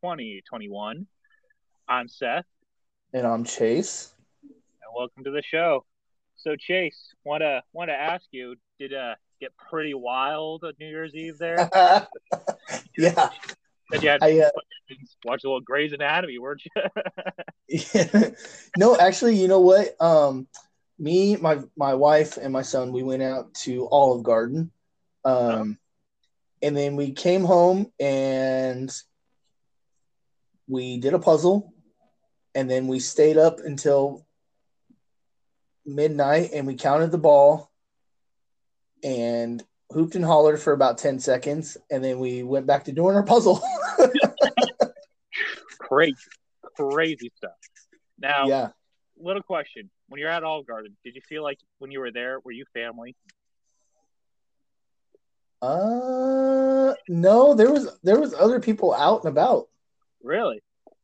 2021. I'm Seth, And I'm Chase. and welcome to the show. So, Chase, want to want to ask you, did uh get pretty wild on New Year's Eve there? yeah. Said you had I, uh, watch a little Grey's Anatomy, weren't you? Yeah. no, actually, you know what? Um, me, my my wife, and my son, we went out to Olive Garden, um, and then we came home and we did a puzzle, and then we stayed up until midnight, and we counted the ball, and hooped and hollered for about ten seconds, and then we went back to doing our puzzle. crazy, crazy stuff. Now, yeah. little question: When you're at Olive Garden, did you feel like when you were there, were you family? Uh, no, there was there was other people out and about. Really?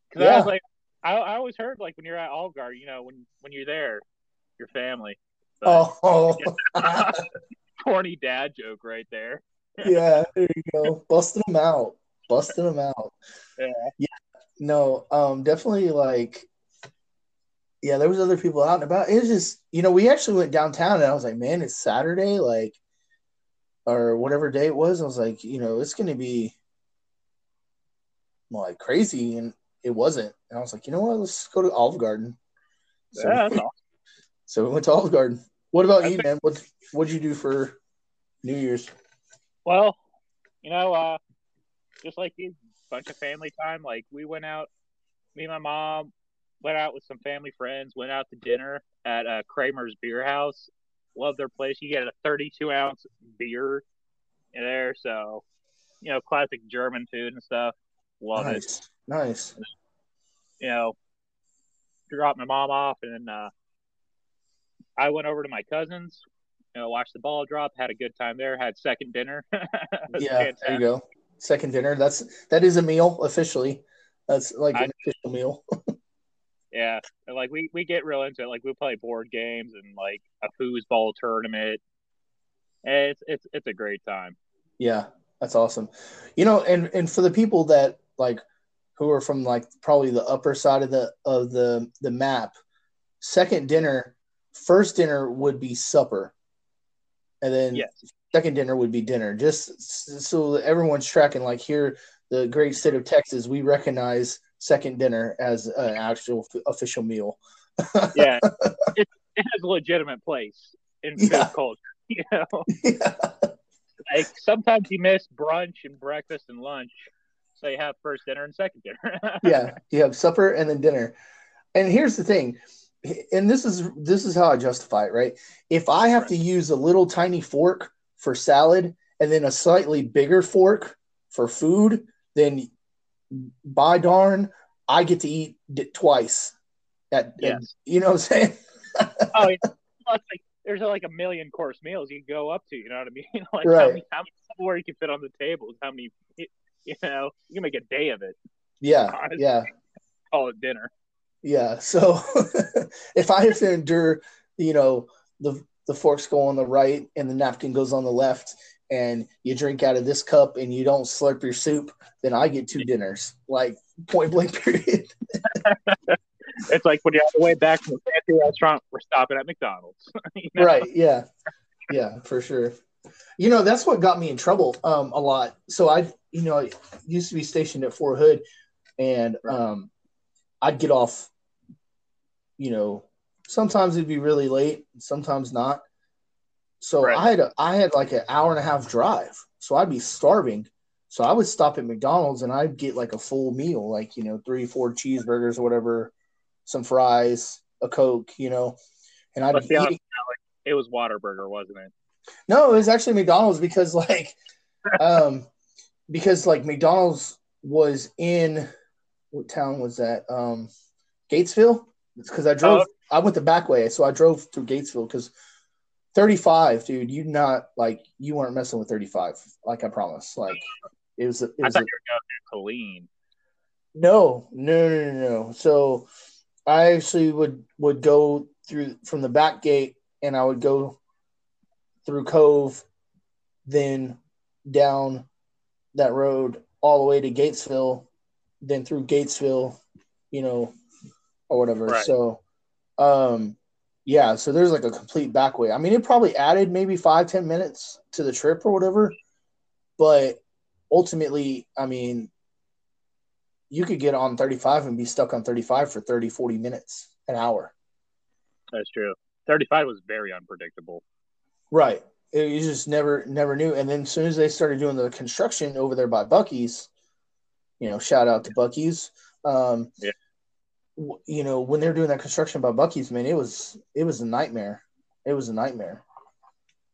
Because I was like, I, I always heard like when you're at Olive Garden, you know, when when you're there, your family. Oh, corny dad joke right there. yeah, there you go, busting them out, busting them out. Yeah. No, um, definitely like, yeah, there was other people out and about. It was just, you know, we actually went downtown, and I was like, man, it's Saturday, like, or whatever day it was. I was like, you know, it's gonna be like crazy, and it wasn't. And I was like, you know what, let's go to Olive Garden. So, Yeah, all. so we went to Olive Garden. What about I you, think- man? What what'd you do for New Year's? Well, you know, uh, just like you, bunch of family time. Like we went out, me and my mom went out with some family friends. Went out to dinner at uh, Kramer's Beer House. Love their place. You get a 32 ounce beer in there, so you know, classic German food and stuff. Love it. nice, nice. you know, dropped my mom off, and then uh, I went over to my cousins. You know, watched the ball drop, had a good time there. Had second dinner. Yeah, there you go. Second dinner. That's that is a meal officially. That's like an official meal. Yeah, and, like we we get real into it. Like we play board games and like a foosball tournament. And It's it's it's a great time. Yeah, that's awesome. You know, and and for the people that like who are from like probably the upper side of the of the the map, second dinner, first dinner would be supper, and then Yes. second dinner would be dinner. Just so that everyone's tracking. Like here, the great state of Texas, we recognize second dinner as an actual f- official meal. Yeah, it, it has a legitimate place in food Yeah. culture. You know, yeah. like sometimes you miss brunch and breakfast and lunch, so you have first dinner and second dinner. yeah, you have supper and then dinner. And here's the thing, and this is this is how I justify it, right? If I have to use a little tiny fork for salad and then a slightly bigger fork for food, then by darn, I get to eat it twice. At, Yes. you know what I'm saying? oh, yeah. Well, it's like there's like a million course meals you can go up to. You know what I mean? like how many, how many more you can fit on the table? How many? You know, you can make a day of it. Yeah, Honestly. yeah. Call it dinner. Yeah. So if I have to endure, you know, the the forks go on the right and the napkin goes on the left, and you drink out of this cup and you don't slurp your soup, then I get two dinners. Like point blank period. It's like when you're on the way back from a fancy restaurant, we're stopping at McDonald's. You know? Right. Yeah. Yeah, for sure. You know, that's what got me in trouble um a lot. So I you know, I used to be stationed at Fort Hood and um I'd get off, you know, sometimes it'd be really late, sometimes not. So Right. I had a I had like an hour and a half drive. So I'd be starving. So I would stop at McDonald's and I'd get like a full meal, like, you know, three, four cheeseburgers or whatever, some fries, a Coke, you know. And I'd Let's be honest, it was Whataburger, wasn't it? no, it was actually McDonald's because like um because like McDonald's was in what town was that? Um, Gatesville. Because I drove, Oh. I went the back way, so I drove through Gatesville. Because 35, dude, you not like you weren't messing with 35, like I promised. Like it was, a, it I was thought a- you were going to Killeen. no, no, no, no, no. So I actually would would go through from the back gate, and I would go through Cove, then down that road all the way to Gatesville, then through Gatesville, you know, or whatever. Right. So, um, yeah. So there's like a complete back way. I mean, it probably added maybe five ten minutes to the trip or whatever, but ultimately, I mean, you could get on 35 and be stuck on 35 for 30, 40 minutes, an hour. That's true. 35 was very unpredictable. Right. It, you just never, never knew. And then as soon as they started doing the construction over there by Buc-ee's, you know, shout out to Buc-ee's. Um, Yeah. w- You know, when they were doing that construction by Buc-ee's, man, it was, it was a nightmare. It was a nightmare.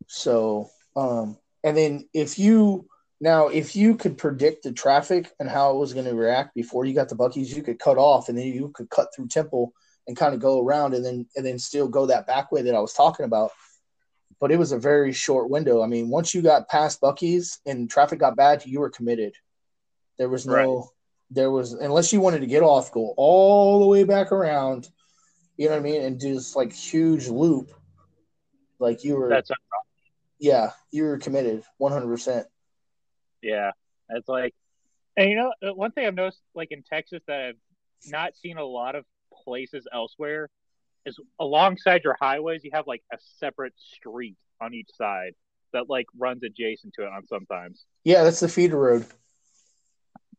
So, um, and then if you, now, if you could predict the traffic and how it was going to react before you got to Buc-ee's, you could cut off and then you could cut through Temple and kind of go around and then and then still go that back way that I was talking about. But it was a very short window. I mean, once you got past Buc-ee's and traffic got bad, you were committed. There was no Right. there was unless you wanted to get off, go all the way back around, you know what I mean, and do this like huge loop. Like you were That's yeah, you were committed 100%. yeah. it's like, and you know, one thing I've noticed, like in Texas, that I've not seen a lot of places elsewhere, is alongside your highways, you have like a separate street on each side that like runs adjacent to it on sometimes. Yeah, that's the feeder road.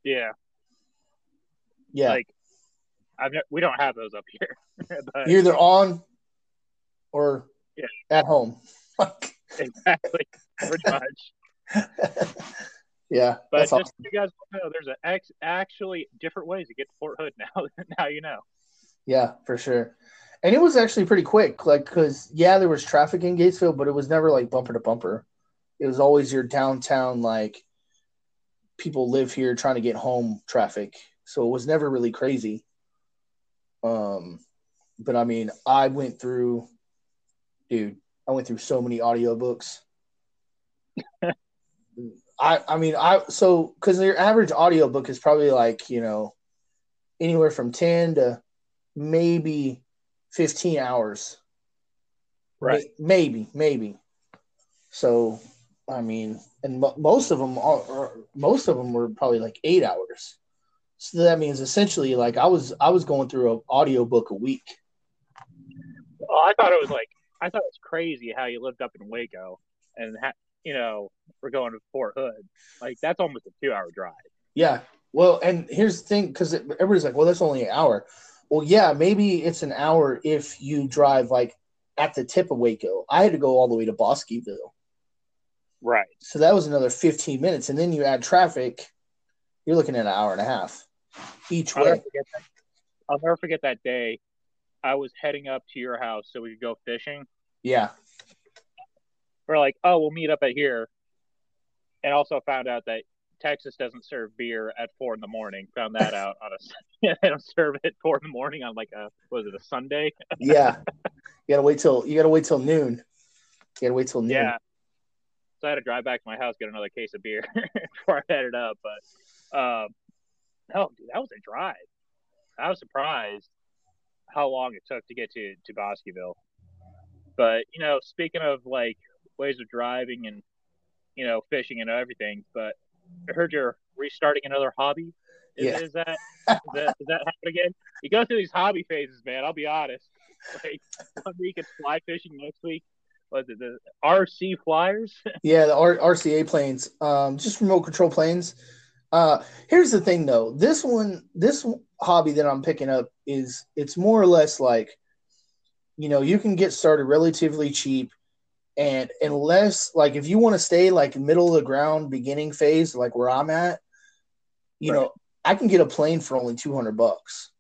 Yeah, Yeah. like I've ne- we don't have those up here. but You're either on or Yeah. at home. exactly, pretty much. yeah, But that's just awesome. so you guys know, there's a ex- actually different ways to get to Fort Hood now. now you know. Yeah, for sure. And it was actually pretty quick, like because yeah, there was traffic in Gatesville, but it was never like bumper to bumper. It was always your downtown like people live here trying to get home traffic, so it was never really crazy. Um, but I mean, I went through, dude, I went through so many audiobooks. I I mean I so because your average audiobook is probably like you know anywhere from ten to maybe 15 hours. Right. Maybe, maybe. So, I mean, and mo- most of them are, are most of them were probably like 8 hours. So that means essentially like I was I was going through an audiobook a week. Well, I thought it was like I thought it was crazy how you lived up in Waco and ha- you know we're going to Fort Hood. Like that's almost a two-hour drive. Yeah. Well, and here's the thing cuz everybody's like, "Well, that's only an hour." Well, yeah, maybe it's an hour if you drive like at the tip of Waco. I had to go all the way to Bosqueville. Right. So that was another 15 minutes. And then you add traffic, you're looking at an hour and a half each I'll never way. that. I'll never forget that day. I was heading up to your house so we could go fishing. Yeah. We're like, oh, we'll meet up at here, and also found out that Texas doesn't serve beer at four in the morning. Found that out on a they don't serve it at four in the morning on like a was it a Sunday? Yeah. you gotta wait till you gotta wait till noon. You gotta wait till noon. Yeah. So I had to drive back to my house get another case of beer before I headed up. But um, no, dude, that was a drive. I was surprised how long it took to get to to Bosqueville. But you know, speaking of like ways of driving and you know fishing and everything, but I heard you're restarting another hobby. Is, Yeah. is that is that is that happen again? You go through these hobby phases, man. I'll be honest. Like one week it's fly fishing, next week was it the RC Flyers? Yeah, the R- RCA planes, um, just remote control planes. Uh, here's the thing, though. This one, this hobby that I'm picking up is it's more or less like, you know, you can get started relatively cheap, and unless like if you want to stay like middle of the ground beginning phase, like where I'm at, you Right. know, I can get a plane for only two hundred bucks.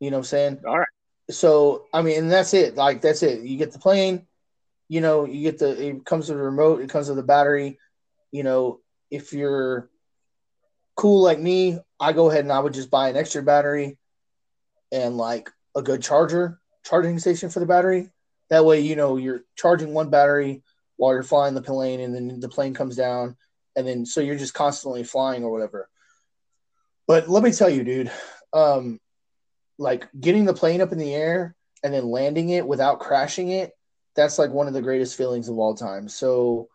You know what I'm saying? All right. so I mean, and that's it. Like that's it. You get the plane, you know, you get the it comes with a remote, it comes with a battery. You know, if you're cool like me, I go ahead and I would just buy an extra battery and like a good charger, charging station for the battery. That way, you know, you're charging one battery while you're flying the plane, and then the plane comes down, and then so you're just constantly flying or whatever. But let me tell you, dude, um, like getting the plane up in the air and then landing it without crashing it, that's like one of the greatest feelings of all time. So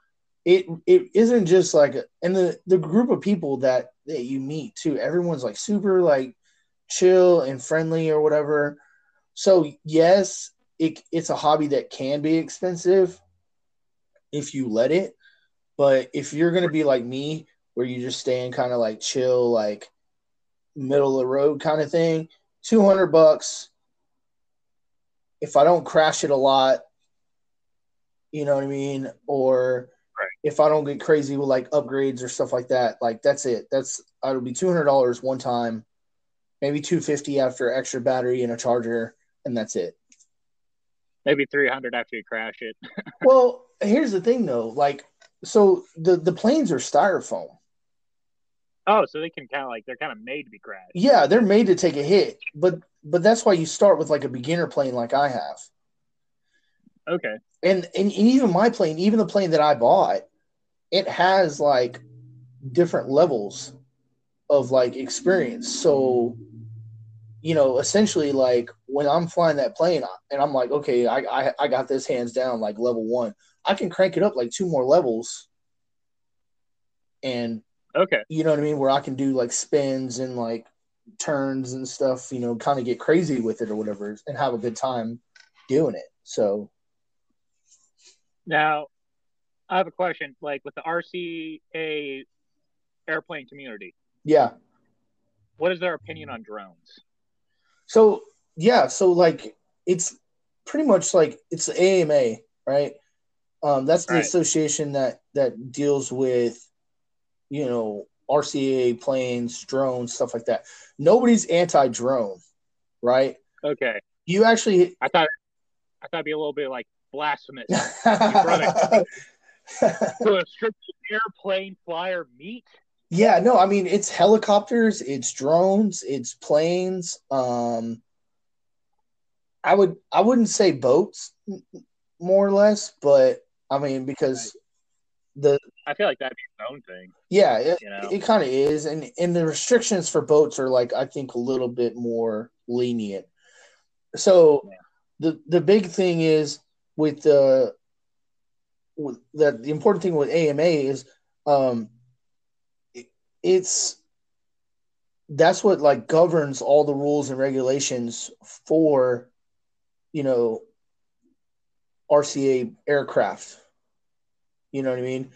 it it isn't just like and the the group of people that that you meet too everyone's like super like chill and friendly or whatever so yes it, it's a hobby that can be expensive if you let it but if you're going to be like me where you just staying kind of like chill like middle of the road kind of thing 200 bucks if i don't crash it a lot you know what i mean or Right. if I don't get crazy with like upgrades or stuff like that, like that's it. That's it'll be two hundred dollars one time, maybe two fifty after extra battery and a charger, and that's it. Maybe three hundred after you crash it. well, here's the thing though, like so the the planes are styrofoam. Oh, so they can kind of like they're kind of made to be crashed. Yeah, they're made to take a hit, but but that's why you start with like a beginner plane like I have. Okay. and, and and even my plane, even the plane that I bought, it has like different levels of like experience. So, you know, essentially, like when I'm flying that plane, and I'm like, okay, I I, I got this hands down, like level one. I can crank it up like two more levels, and Okay. you know what I mean, where I can do like spins and like turns and stuff. You know, kind of get crazy with it or whatever, and have a good time doing it. So Now, I have a question. Like with the RCA airplane community, yeah. what is their opinion on drones? So yeah, so like it's pretty much like it's AMA, right? Um, that's the Right. association that that deals with, you know, RCA planes, drones, stuff like that. Nobody's anti-drone, right? Okay. You actually, I thought I thought it'd be a little bit like blasphemous to a strict airplane flyer meet. No, I mean it's helicopters, it's drones, it's planes. Um, I would I wouldn't say boats, more or less, but I mean because the I feel like that'd be its own thing. yeah it, You know? it kind of is, and and the restrictions for boats are like I think a little bit more lenient. So Yeah. the the big thing is with the with that the important thing with AMA is um it's that's what like governs all the rules and regulations for you know RCA aircraft. You know what I mean?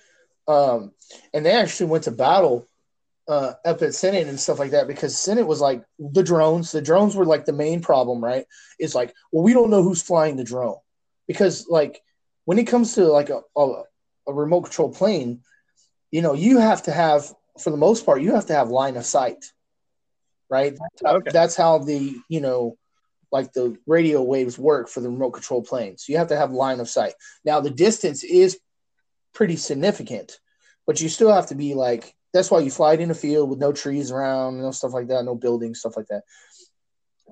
Um, and they actually went to battle uh, up at Senate and stuff like that because Senate was like the drones. The drones were like the main problem, right? It's like, well, we don't know who's flying the drone because like when it comes to like a, a, a remote control plane, you know, you have to have for the most part, you have to have line of sight, right? That's how, Okay. that's how the you know like the radio waves work for the remote control planes. You have to have line of sight. Now the distance is pretty significant, but you still have to be like that's why you fly it in a field with no trees around, no stuff like that, no buildings, stuff like that.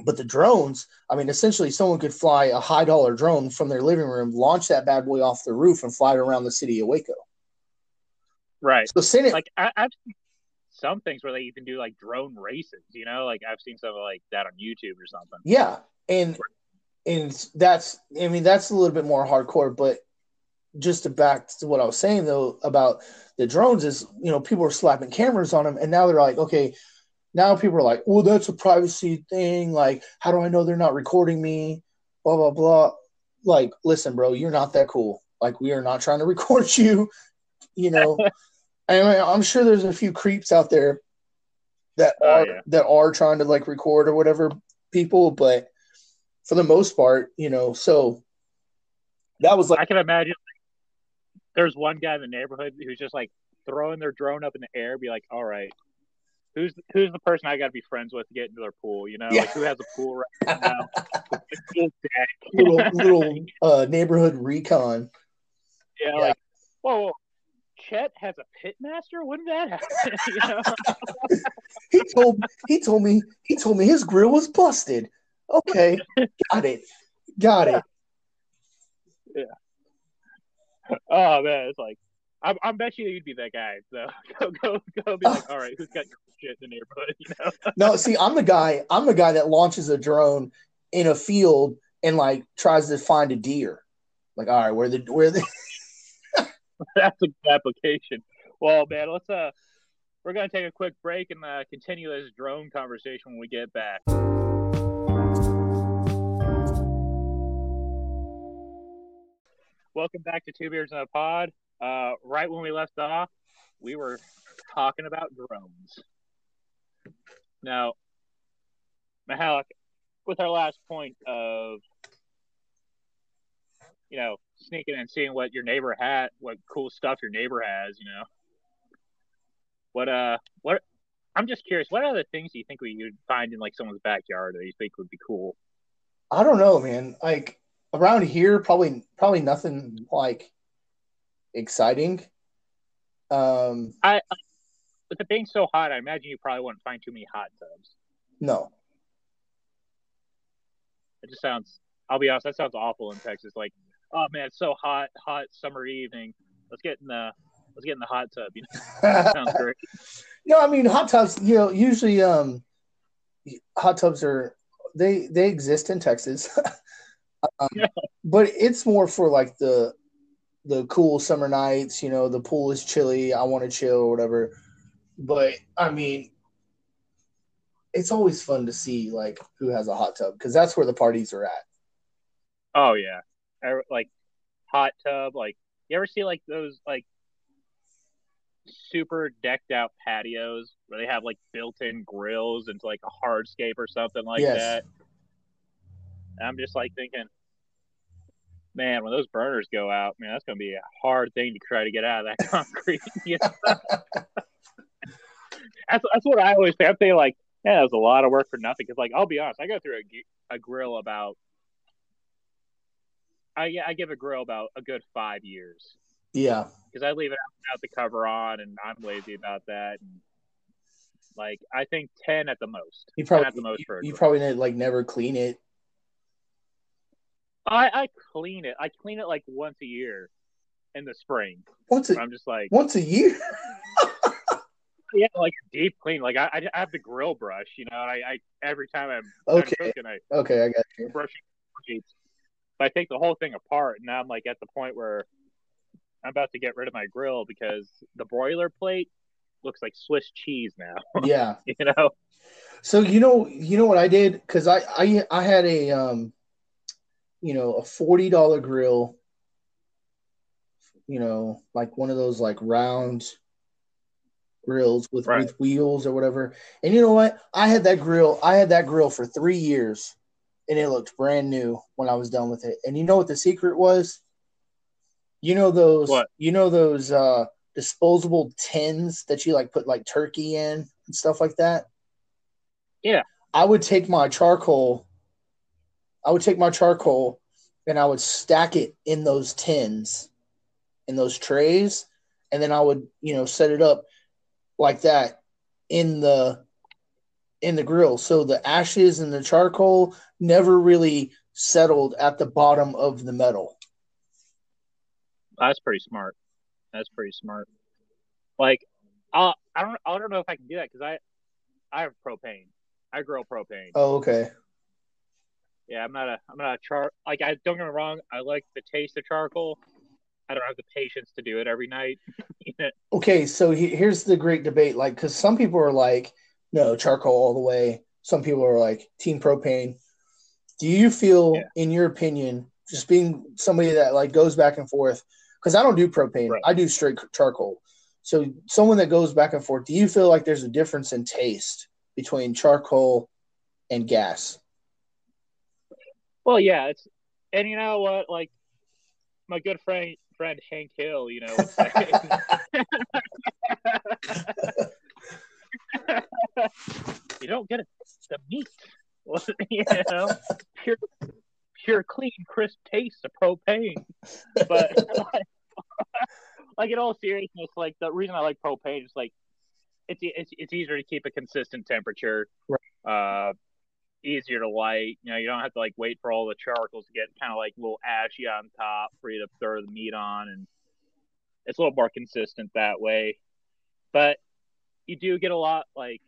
But the drones, I mean, essentially, someone could fly a high dollar drone from their living room, launch that bad boy off the roof, and fly it around the city of Waco. Right. So Senate, Like I, I've seen some things where they even do like drone races. You know, like I've seen something like that on YouTube or something. Yeah, and and that's I mean that's a little bit more hardcore, but just to back to what I was saying though about the drones is you know people are slapping cameras on them, and now they're like, okay, now people are like, well, that's a privacy thing. Like, how do I know they're not recording me? Blah blah blah. Like, listen, bro, you're not that cool. Like, we are not trying to record you. You know, Mean, I'm sure there's a few creeps out there that Oh, are yeah. that are trying to like record or whatever people, but for the most part, you know, so that was like I can imagine like, there's one guy in the neighborhood who's just like throwing their drone up in the air, be like, "All right, who's who's the person I got to be friends with to get into their pool? You know, Yeah. like who has a pool right now? Little little uh, neighborhood recon. yeah, Yeah. like whoa, whoa, Chet has a pitmaster? Wouldn't that happen? he told he told me he told me his grill was busted. Okay, got it, got it. Yeah. Oh man, it's like I, I bet you you'd be that guy. So go go go be like, oh. all right, who's got shit in the neighborhood? You know? No, see, I'm the guy. I'm the guy that launches a drone in a field and like tries to find a deer. Like, all right, where the where the That's a good application. Well, man, let's uh, we're gonna take a quick break and uh, continue this drone conversation when we get back. Welcome back to Two Beers in a Pod. Uh, right when we left off, we were talking about drones. Now, Mahalik, with our last point of, you know, sneaking and seeing what your neighbor had, what cool stuff your neighbor has, you know, what uh, what? I'm just curious. What other things do you think we would find in like someone's backyard that you think would be cool? I don't know, man. Like around here, probably probably nothing like exciting. Um, I, with it being so hot, I imagine you probably wouldn't find too many hot tubs. no, It just sounds. I'll be honest. That sounds awful in Texas. Like, oh man, it's so hot, hot summer evening. Let's get in the let's get in the hot tub. You know, sounds great. no. I mean, hot tubs. You know, usually, um, hot tubs are they they exist in Texas, um, Yeah. but it's more for like the the cool summer nights. You know, the pool is chilly. I want to chill or whatever. But I mean, it's always fun to see like who has a hot tub because that's where the parties are at. Oh yeah, I, like hot tub. Like you ever see like those like super decked out patios where they have like built-in grills into like a hardscape or something like Yes. that. And I'm just like thinking, man, when those burners go out, man, that's gonna be a hard thing to try to get out of that concrete. you know? that's that's what I always think. I'm thinking like, man, that was a lot of work for nothing. Because like, I'll be honest, I go through a, a grill about, I I give a grill about a good five years Yeah, because I leave it out without the cover on, and I'm lazy about that. And like, I think ten at the most. you probably at the most for you grill. probably like never clean it. I I clean it. I clean it like once a year in the spring. Once a I'm just like, once a year. yeah, like deep clean. Like I I have the grill brush, you know. I, I every time I'm Okay. cooking, I Okay, I got you. brush I take the whole thing apart, and now I'm like at the point where I'm about to get rid of my grill because the broiler plate looks like Swiss cheese now. Yeah. you know? So you know, you know what I did because I, I I had a um, you know, a forty dollar grill. You know, like one of those like round grills with Right. with wheels or whatever. And you know what? I had that grill. I had that grill for three years, and it looked brand new when I was done with it. And you know what the secret was? You know those. What? You know those uh, disposable tins that you like put like turkey in and stuff like that. Yeah. I would take my charcoal. I would take my charcoal, and I would stack it in those tins, in those trays, and then I would you know set it up like that in the in the grill so the ashes and the charcoal never really settled at the bottom of the metal That's pretty smart. That's pretty smart. Like, uh, I don't, I don't know if I can do that because I, I have propane. I grill propane. oh okay Yeah, I'm not a, I'm not a char. Like, I don't get me wrong. I like the taste of charcoal. I don't have the patience to do it every night. Okay so he, here's the great debate like because some people are like no charcoal all the way some people are like team propane do you feel Yeah. in your opinion just being somebody that like goes back and forth because i don't do propane Right. i do straight charcoal so someone that goes back and forth do you feel like there's a difference in taste between charcoal and gas Well, yeah, it's, and you know what? Like, my good friend, friend Hank Hill, you know, you don't get it, It's the meat, you know, pure, pure, clean, crisp taste of propane. But like in all seriousness, like the reason I like propane is like it's it's it's easier to keep a consistent temperature. Right. Uh, easier to light. You know, you don't have to like wait for all the charcoals to get kind of like a little ashy on top for you to throw the meat on, and it's a little more consistent that way. But you do get a lot like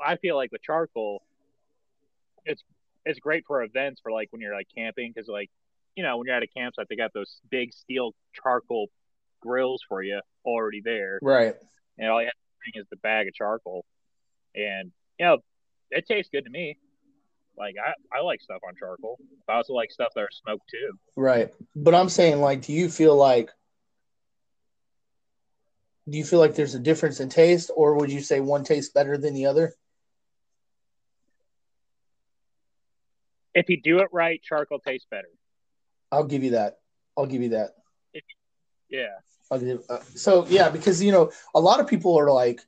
I feel like with charcoal, it's it's great for events for like when you're like camping because like you know when you're at a campsite they got those big steel charcoal grills for you already there, Right. and all you have to bring is the bag of charcoal, and you know it tastes good to me. Like I, I like stuff on charcoal. I also like stuff that are smoked too. Right. But I'm saying, like, do you feel like do you feel like there's a difference in taste, or would you say one tastes better than the other? If you do it right, charcoal tastes better. I'll give you that. I'll give you that. Yeah, I'll give, uh, so yeah, because you know a lot of people are like,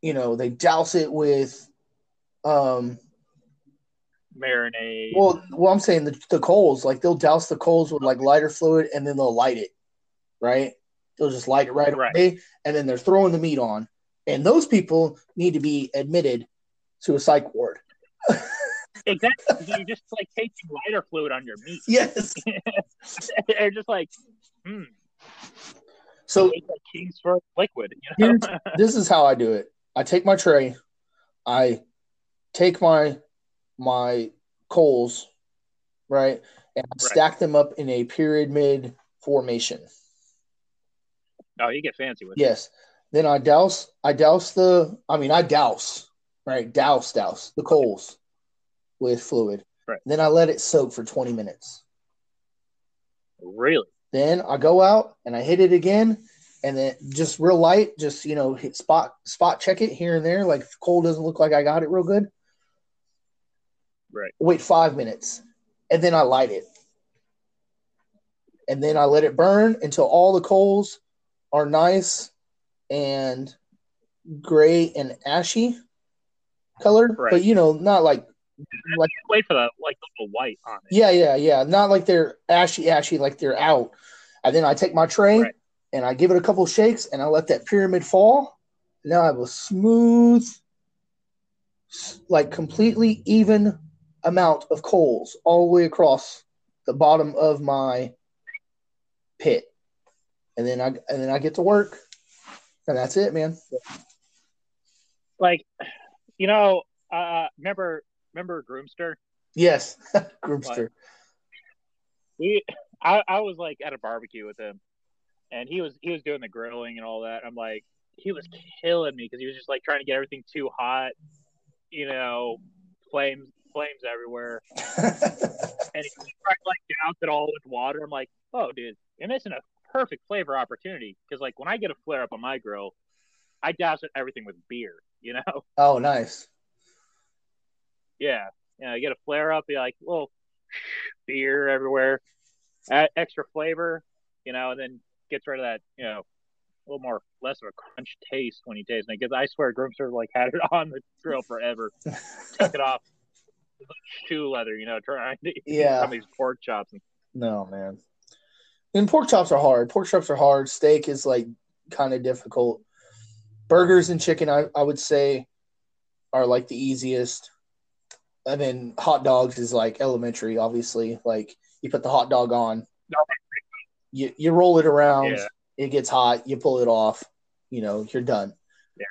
you know, they douse it with, um, marinade. well, well, I'm saying the, the coals, like they'll douse the coals with like lighter fluid and then they'll light it, right? They'll just light it right, Right. away, and then they're throwing the meat on, and those people need to be admitted to a psych ward. exactly. You're just like tasting lighter fluid on your meat. Yes. They're just like, hmm, So it's like Kingsford liquid. You know? This is how I do it. I take my tray, I take my my coals, right, and Right. stack them up in a pyramid formation. Oh, you get fancy with it. Yes. Then I douse I douse the I mean I douse, right? Douse douse the coals with fluid. Right. Then I let it soak for 20 minutes. Really? Then I go out and I hit it again, and then just real light, just you know, hit spot spot check it here and there. Like if the coal doesn't look like I got it real good. Right. Wait five minutes, and then I light it, and then I let it burn until all the coals are nice and gray and ashy colored, Right. but you know, not like like Wait for the like little white on it. yeah, yeah, yeah. Not like they're ashy, ashy, like they're out. And then I take my tray Right. and I give it a couple shakes and I let that pyramid fall. Now I have a smooth, like completely even amount of coals all the way across the bottom of my pit. And then I and then I get to work. And that's it, man. Like, you know, uh, remember remember Groomster? Yes. Groupster. we I, I was like at a barbecue with him and he was he was doing the grilling and all that i'm like he was killing me because he was just like trying to get everything too hot you know flames flames everywhere and he tried to like douse it all with water i'm like oh dude you're missing a perfect flavor opportunity because like when i get a flare up on my grill i douse it everything with beer you know oh, nice. Yeah, yeah. I get a flare up, be like, well, beer everywhere, add extra flavor, you know, and then gets rid of that, you know, a little more less of a crunch taste when you taste it. Because I swear, Groomster like had it on the grill forever. Took it off, It was like shoe leather, you know, trying to eat Yeah. some of these pork chops. And, No, man. And pork chops are hard. Pork chops are hard. Steak is like kind of difficult. Burgers and chicken, I, I would say, are like the easiest. And then hot dogs is like elementary, obviously. Like you put the hot dog on, you, you roll it around, Yeah. it gets hot, you pull it off, you know, you're done. Yeah.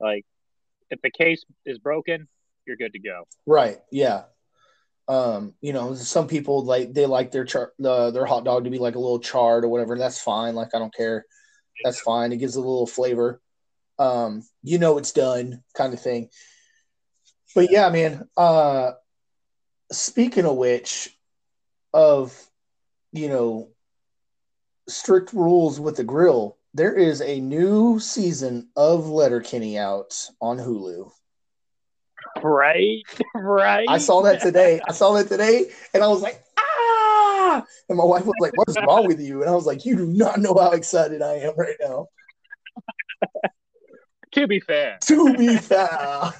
like, if the case is broken, you're good to go. Right. Yeah. Um, you know, some people like they like their char- the, their hot dog to be like a little charred or whatever. That's fine. Like I don't care. That's fine. It gives a little flavor. Um, you know it's done kind of thing. But yeah, man, uh speaking of which of you know strict rules with the grill, there is a new season of Letterkenny out on Hulu. Right, right. I saw that today. I saw that today, and I was like, ah! And my wife was like, "What's wrong with you?" And I was like, "You do not know how excited I am right now." To be fair, To be fair,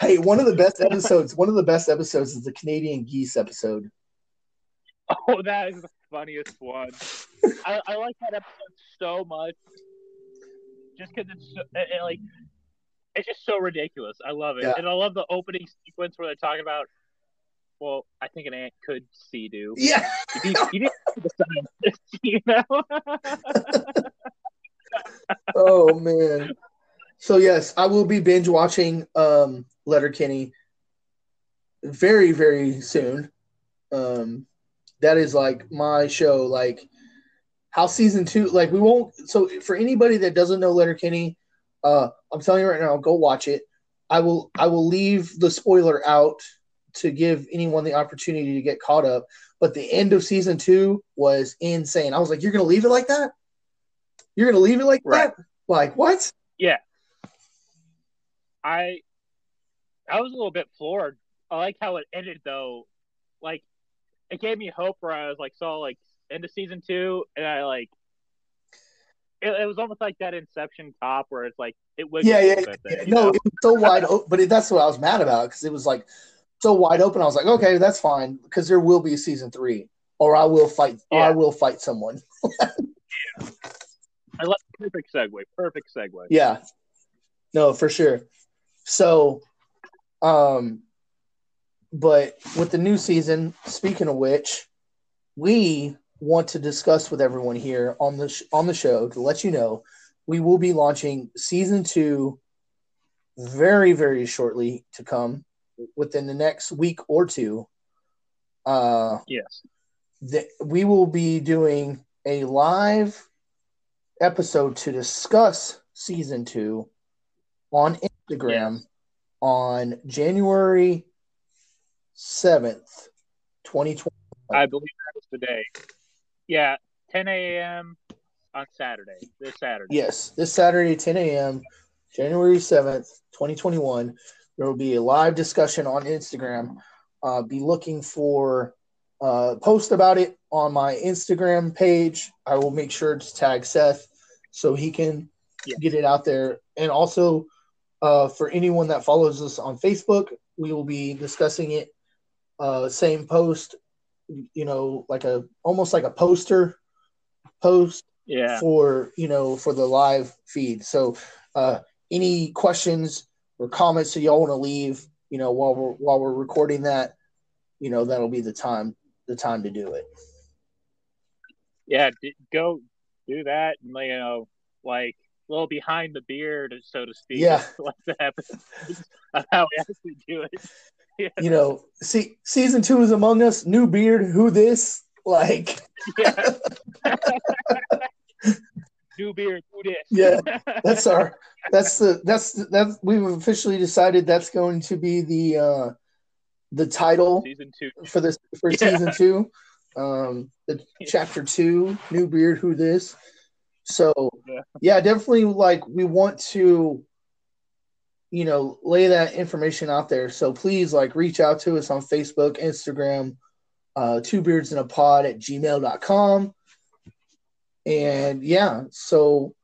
hey, one of the best episodes. One of the best episodes is the Canadian geese episode. oh, that is the funniest one. I, I like that episode so much, just because it's so, it, it, like it's just so ridiculous. I love it, Yeah. and I love the opening sequence where they're talking about. Well, I think an ant could see do. Yeah. You, you didn't see the scientist, you know. oh man. So yes, I will be binge watching um Letterkenny very very soon. Um that is like my show like how season 2 like we won't so for anybody that doesn't know Letterkenny uh I'm telling you right now go watch it. I will I will leave the spoiler out to give anyone the opportunity to get caught up. But the end of season 2 was insane. I was like you're going to leave it like that? You're going to leave it like Right. that? Like what? Yeah. I I was a little bit floored. I like how it ended though. Like it gave me hope where I was like saw like end of season two and I like it, it was almost like that Inception top where it's like it wiggled yeah, yeah, bit yeah. No, know? it was so wide open, but it, that's what I was mad about because it was like so wide open. I was like, okay, that's fine because there will be a season three, or I will fight, or I will fight someone. I love perfect segue. Perfect segue. Yeah, no, for sure. So, um, but with the new season, speaking of which, we want to discuss with everyone here on the sh- on the show to let you know we will be launching season two very very shortly to come within the next week or two. Uh, Yes. that we will be doing a live episode to discuss season two on Instagram Yes. on January 7th, 2020. I believe that was today. Yeah, 10 a.m. on Saturday. This Saturday. Yes, this Saturday, 10 a.m., January 7th, 2021. There will be a live discussion on Instagram. Uh, be looking for uh, post about it on my Instagram page. I will make sure to tag Seth so he can Yeah. get it out there. And also, uh, for anyone that follows us on Facebook, we will be discussing it. Uh, same post, you know, like a almost like a poster post Yeah. for you know for the live feed. So uh, any questions or comments that y'all want to leave, you know, while we're while we're recording that, you know, that'll be the time the time to do it. yeah, d- go do that, and you know, like a little behind the beard, so to speak. Yeah. the episodes how we actually do it. You know, see, season two is among us. New beard, who this? Like, Yeah. New beard, who this. Yeah. that's our that's the that's the, that's we've officially decided that's going to be the uh the title season two. for this for Yeah. season two. Um, the chapter two, new beard, who this? So Yeah. yeah, definitely like we want to, you know, lay that information out there. So please like reach out to us on Facebook, Instagram, uh, two beards in a pod at gmail.com. And yeah, so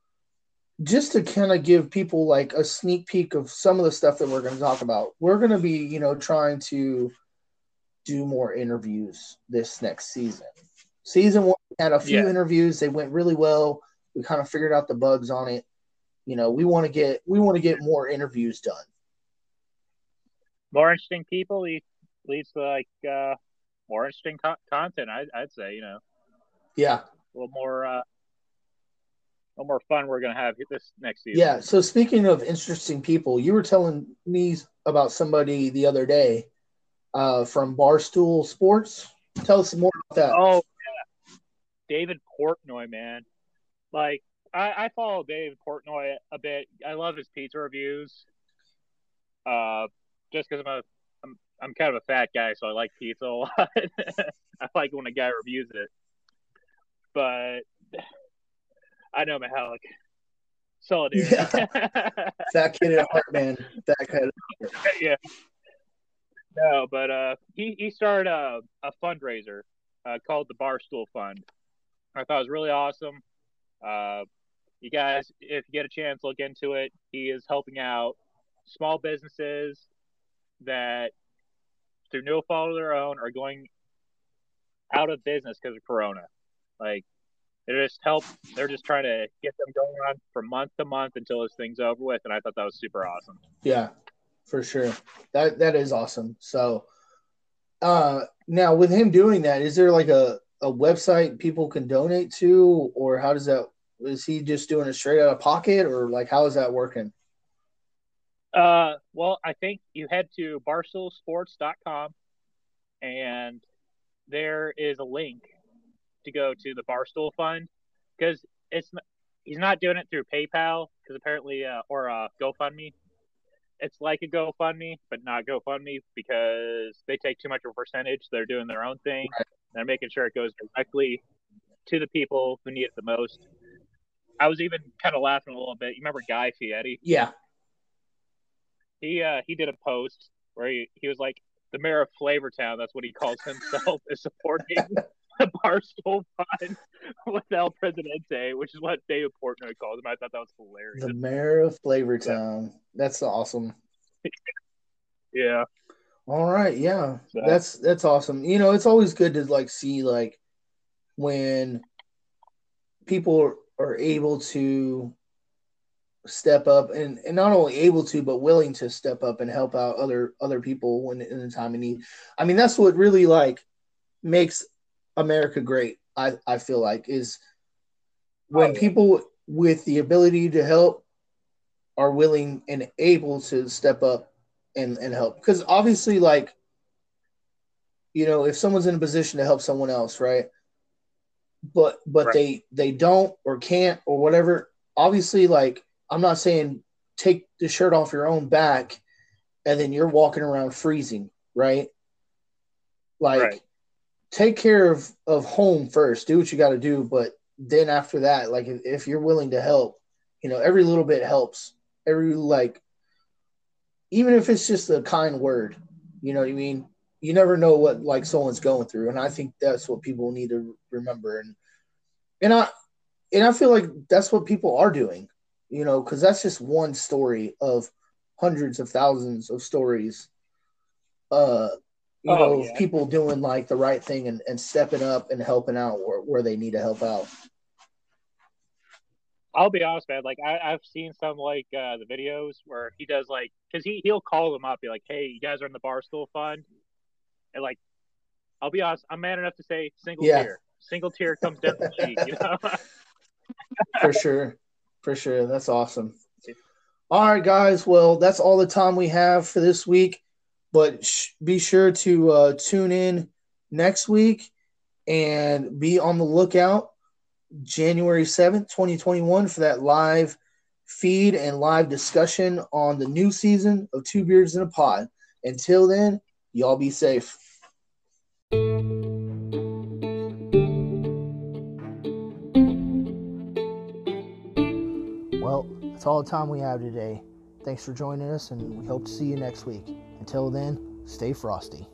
just to kind of give people like a sneak peek of some of the stuff that we're going to talk about, we're going to be, you know, trying to do more interviews this next season. Season one had a few Yeah. interviews; they went really well. We kind of figured out the bugs on it. You know, we want to get we want to get more interviews done. More interesting people leads leads to like uh, more interesting co- content. I, I'd say you know Yeah, a little more uh, a little more fun we're gonna have this next season. yeah. So speaking of interesting people, you were telling me about somebody the other day uh, from Barstool Sports. Tell us more about that. Oh yeah, David Portnoy, man. Like I, I follow Dave Portnoy a bit. I love his pizza reviews. Uh, just because I'm a I'm I'm kind of a fat guy, so I like pizza a lot. I like when a guy reviews it. But I know Mahalik. Solidarity. That kid at heart, man. That kid. yeah. No, but uh, he he started a a fundraiser uh, called the Barstool Fund. I thought it was really awesome. Uh, you guys, if you get a chance, look into it. He is helping out small businesses that, through no fault of their own, are going out of business because of Corona. Like they just help. They're just trying to get them going on from month to month until this thing's over with, and I thought that was super awesome. Yeah, for sure. That that is awesome. So, uh, now with him doing that, is there like a a website people can donate to, or how does that? Is he just doing it straight out of pocket, or like how is that working? Uh, well, I think you head to barstoolsports.com and there is a link to go to the Barstool Fund because it's he's not doing it through PayPal because apparently uh, or uh, GoFundMe. It's like a GoFundMe, but not GoFundMe because they take too much of a percentage. They're doing their own thing. Right. They're making sure it goes directly to the people who need it the most. I was even kind of laughing a little bit. You remember Guy Fieri? Yeah. He uh, he did a post where he, he was like, the mayor of Flavortown, that's what he calls himself, is supporting the Barstool Fund with El Presidente, which is what David Portnoy calls him. I thought that was hilarious. The mayor of Flavortown. Yeah. That's awesome. yeah. All right, yeah. So. That's that's awesome. You know, it's always good to like see like when people are able to step up and, and not only able to but willing to step up and help out other other people when in the time of need. I mean that's what really like makes america great i i feel like is when oh, people with the ability to help are willing and able to step up and and help. Because obviously like you know if someone's in a position to help someone else right but but right. they they don't or can't or whatever obviously like I'm not saying take the shirt off your own back and then you're walking around freezing, right? Like right. take care of of home first. Do what you got to do, but then after that, like if, if you're willing to help, you know, every little bit helps. Every like even if it's just a kind word, you know what I mean? You never know what like someone's going through, and I think that's what people need to remember. And and I and I feel like that's what people are doing you know, because that's just one story of hundreds of thousands of stories. Uh, you oh, know, yeah. people doing like the right thing and, and stepping up and helping out where, where they need to help out. I'll be honest, man. Like I, have seen some like uh, the videos where he does like because he he'll call them up, be like, "Hey, you guys are in the Barstool Fund," and like, I'll be honest, I'm man enough to say single yeah. tear, single tear comes down the cheek, you know. For sure for sure. That's awesome. All right, guys. Well, that's all the time we have for this week. But sh- be sure to uh, tune in next week and be on the lookout January 7th, 2021, for that live feed and live discussion on the new season of Two Beards in a Pod. Until then, y'all be safe. Well, that's all the time we have today. Thanks for joining us, and we hope to see you next week. Until then, stay frosty.